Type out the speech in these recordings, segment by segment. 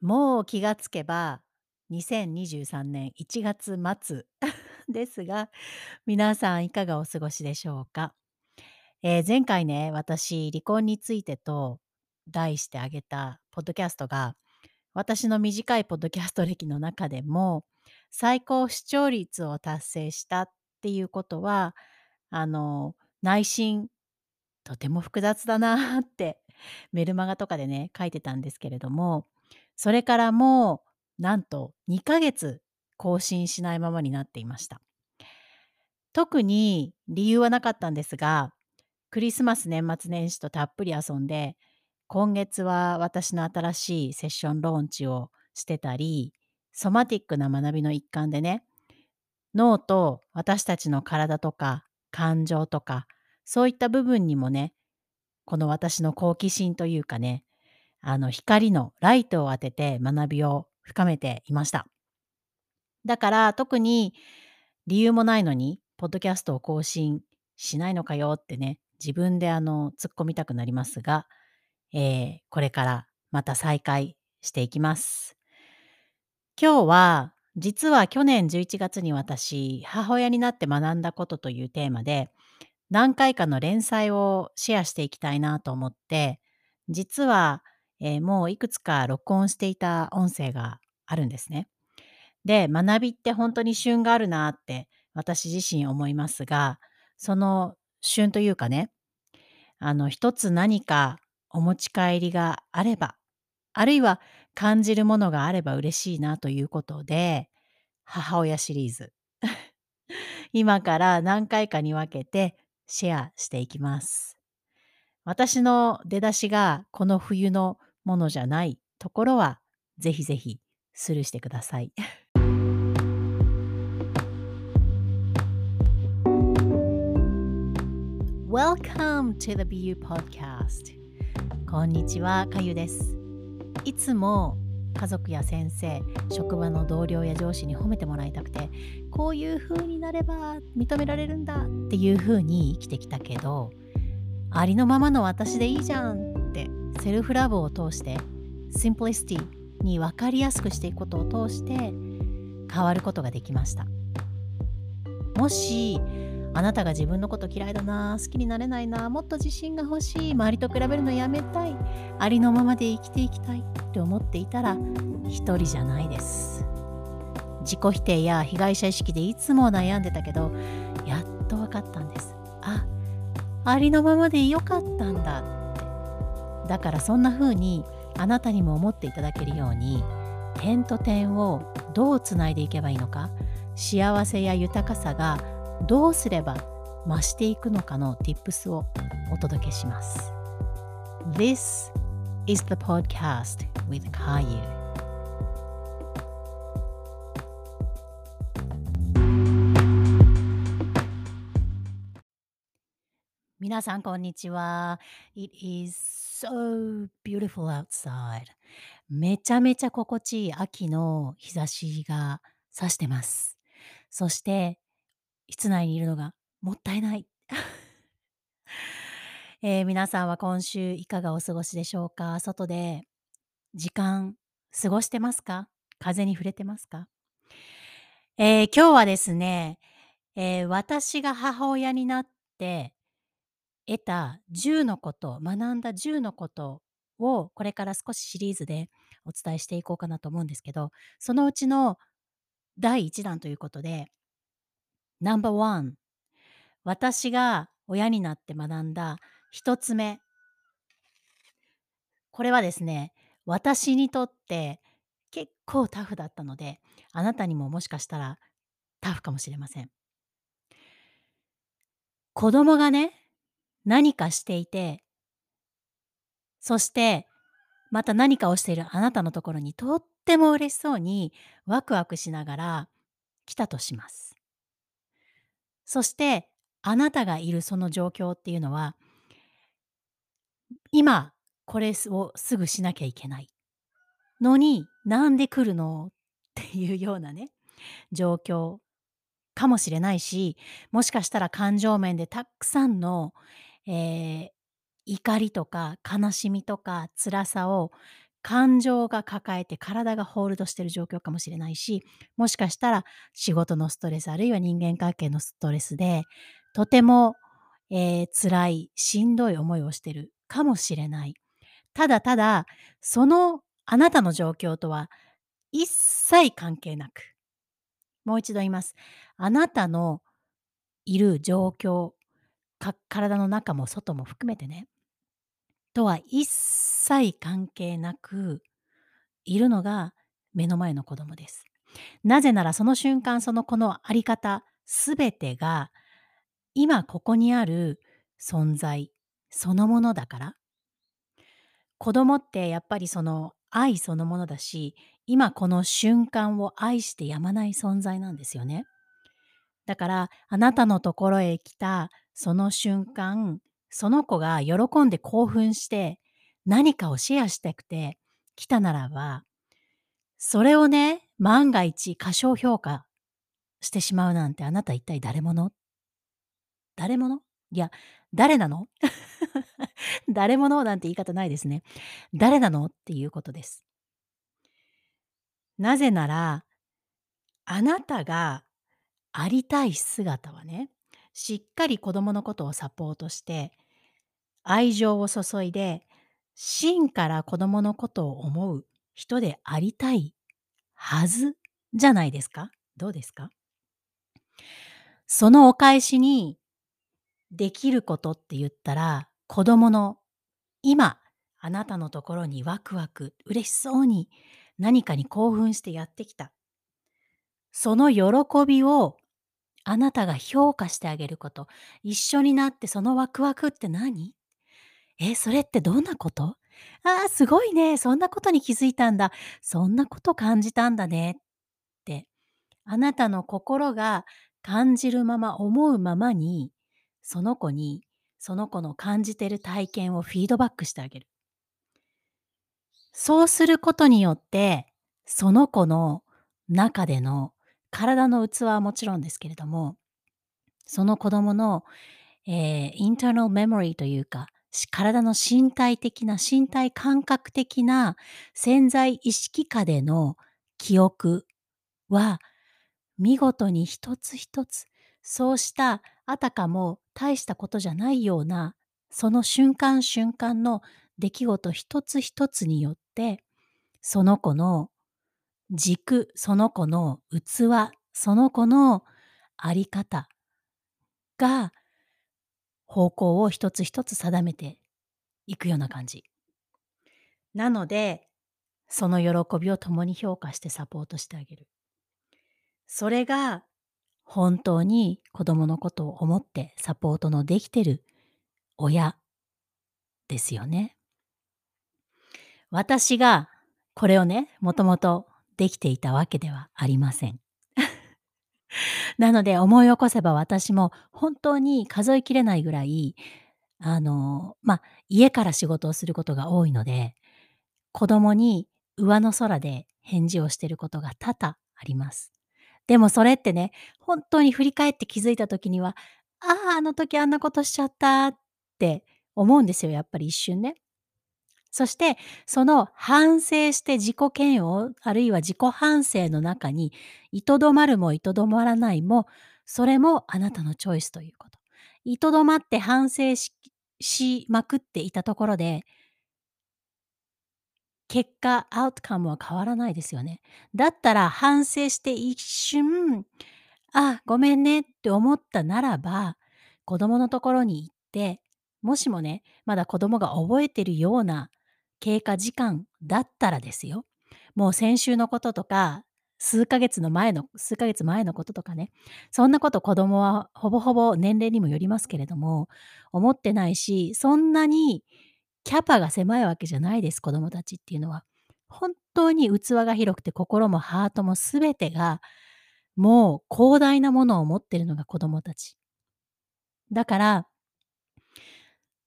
もう気がつけば2023年1月末 ですが、皆さんいかがお過ごしでしょうか？えー前回ね、私、離婚についてと題してあげたポッドキャストが、私の短いポッドキャスト歴の中でも、最高視聴率を達成したっていうことは、あの、内心、とても複雑だなってメルマガとかでね、書いてたんですけれども、それからもう、なんと2ヶ月更新しないままになっていました。特に理由はなかったんですが、クリスマス年末年始とたっぷり遊んで、今月は私の新しいセッションローンチをしてたり、ソマティックな学びの一環でね、脳と私たちの体とか感情とか、そういった部分にもね、この私の好奇心というかね、あの光のライトを当てて学びを深めていました。だから特に理由もないのに、ポッドキャストを更新しないのかよってね、自分であの突っ込みたくなりますが、えーこれからまた再開していきます。今日は、実は去年11月に私、母親になって学んだことというテーマで、何回かの連載をシェアしていきたいなと思って、実は、えーもういくつか録音していた音声があるんですね。で、学びって本当に旬があるなって私自身思いますが、その旬というかね、あの一つ何かお持ち帰りがあれば、あるいは感じるものがあれば嬉しいなということで、母親シリーズ。今から何回かに分けてシェアしていきます。私の出だしがこの冬のものじゃないところは、ぜひぜひスルーしてください。Welcome to the BU Podcast こんにちは、かゆです。いつも家族や先生、職場の同僚や上司に褒めてもらいたくて、こういう風になれば認められるんだっていう風に生きてきたけど、ありのままの私でいいじゃんセルフラブを通して、シンプリシティに分かりやすくしていくことを通して変わることができました。もしあなたが自分のこと嫌いだな好きになれないなもっと自信が欲しい周りと比べるのやめたいありのままで生きていきたいって思っていたら一人じゃないです。自己否定や被害者意識でいつも悩んでたけどやっと分かったんです。あありのままでよかったんだ。だからそんな風にあなたにも思っていただけるように点と点をどうつないでいけばいいのか幸せや豊かさがどうすれば増していくのかの tips をお届けします。This is the podcast with Kayu. 皆さんこんにちは。It is so beautiful outside. めちゃめちゃ心地いい秋の日差しが差してます。そして室内にいるのがもったいない。えー皆さんは今週いかがお過ごしでしょうか？外で時間過ごしてますか？風に触れてますか、えー今日はですね、えー私が母親になって得た10のこと、学んだ10のことをこれから少しシリーズでお伝えしていこうかなと思うんですけど、そのうちの第1弾ということで、No.1 私が親になって学んだ一つ目。これはですね、私にとって結構タフだったので、あなたにももしかしたらタフかもしれません。子供がね、何かしていて、そしてまた何かをしているあなたのところにとっても嬉しそうにワクワクしながら来たとします。そしてあなたがいるその状況っていうのは今これをすぐしなきゃいけないのになんで来るのっていうようなね状況かもしれないしもしかしたら感情面でたくさんの、えー怒りとか悲しみとか辛さを感情が抱えて体がホールドしてる状況かもしれないし、もしかしたら仕事のストレス、あるいは人間関係のストレスで、とても、えー、辛い、しんどい思いをしてるかもしれない。ただただ、そのあなたの状況とは一切関係なく、もう一度言います。あなたのいる状況、体の中も外も含めてね、とは一切関係なく、いるのが目の前の子供です。なぜならその瞬間その子のあり方すべてが今ここにある存在そのものだから子供ってやっぱりその愛そのものだし今この瞬間を愛してやまない存在なんですよね。だからあなたのところへ来たその瞬間その子が喜んで興奮して何かをシェアしたくて来たならばそれをね万が一過小評価してしまうなんてあなた一体誰者？誰者？いや誰なの？誰者？なんて言い方ないですね。誰なの？っていうことです。なぜならあなたがありたい姿はね、しっかり子供のことをサポートして、愛情を注いで、真から子供のことを思う人でありたいはずじゃないですか？どうですか？そのお返しにできることって言ったら、子供の今、あなたのところにワクワク、嬉しそうに何かに興奮してやってきた。その喜びをあなたが評価してあげること。一緒になってそのワクワクって何？え、それってどんなこと？ああ、すごいね。そんなことに気づいたんだ。そんなこと感じたんだね。って、あなたの心が感じるまま、思うままに、その子に、その子の感じてる体験をフィードバックしてあげる。そうすることによって、その子の中での体の器はもちろんですけれども、その子供の、えー、インターナルメモリーというか、体の身体的な、身体感覚的な潜在意識下での記憶は、見事に一つ一つ、そうしたあたかも大したことじゃないような、その瞬間瞬間の出来事一つ一つによって、その子の軸、その子の器、その子のあり方が方向を一つ一つ定めていくような感じ。なので、その喜びを共に評価してサポートしてあげる。それが本当に子供のことを思ってサポートのできてる親ですよね。私がこれをね、もともとできていたわけではありません。なので思い起こせば私も本当に数えきれないぐらい、あの、まあ、家から仕事をすることが多いので、子供に上の空で返事をしてることが多々あります。でもそれってね、本当に振り返って気づいた時には、ああ、あの時あんなことしちゃったって思うんですよ、やっぱり一瞬ね。そして、その反省して自己嫌悪、あるいは自己反省の中に、いとどまるもいとどまらないも、それもあなたのチョイスということ。いとどまって反省ししまくっていたところで、結果、アウトカムは変わらないですよね。だったら反省して一瞬、あ、ごめんねって思ったならば、子供のところに行って、もしもね、まだ子供が覚えてるような経過時間だったらですよ。もう先週のこととか、数ヶ月の前の、数ヶ月前のこととかね、そんなこと子供はほぼほぼ年齢にもよりますけれども、思ってないし、そんなにキャパが狭いわけじゃないです、子供たちっていうのは。本当に器が広くて心もハートも全てがもう広大なものを持ってるのが子供たち。だから、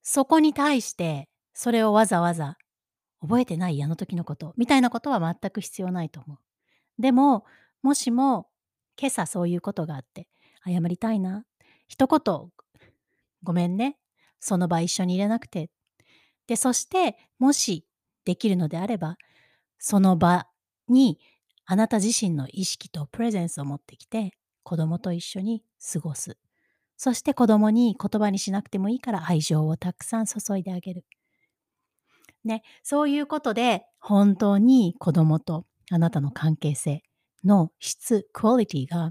そこに対してそれをわざわざ覚えてないあの時のことみたいなことは全く必要ないと思う。でも、もしも今朝そういうことがあって、謝りたいな。一言、ごめんね。その場一緒にいれなくて。で、そして、もしできるのであれば、その場にあなた自身の意識とプレゼンスを持ってきて子供と一緒に過ごす。そして子供に言葉にしなくてもいいから愛情をたくさん注いであげる。ね、そういうことで本当に子供とあなたの関係性の質、クオリティが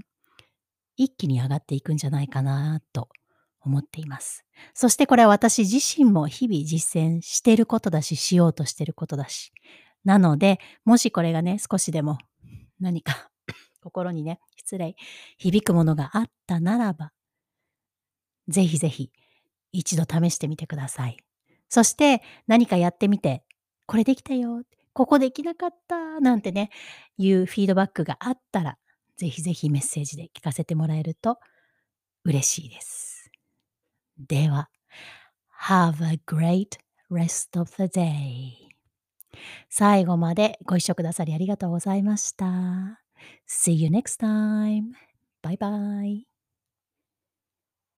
一気に上がっていくんじゃないかなと思っています。そしてこれは私自身も日々実践していることだし、しようとしていることだし。なので、もしこれがね、少しでも何か 心にね、失礼、響くものがあったならば、ぜひぜひ一度試してみてください。そして何かやってみて、これできたよ、ここできなかったなんてね、いうフィードバックがあったら、ぜひぜひメッセージで聞かせてもらえると嬉しいです。では、Have a great rest of the day. 最後までご一緒くださりありがとうございました。See you next time. Bye bye.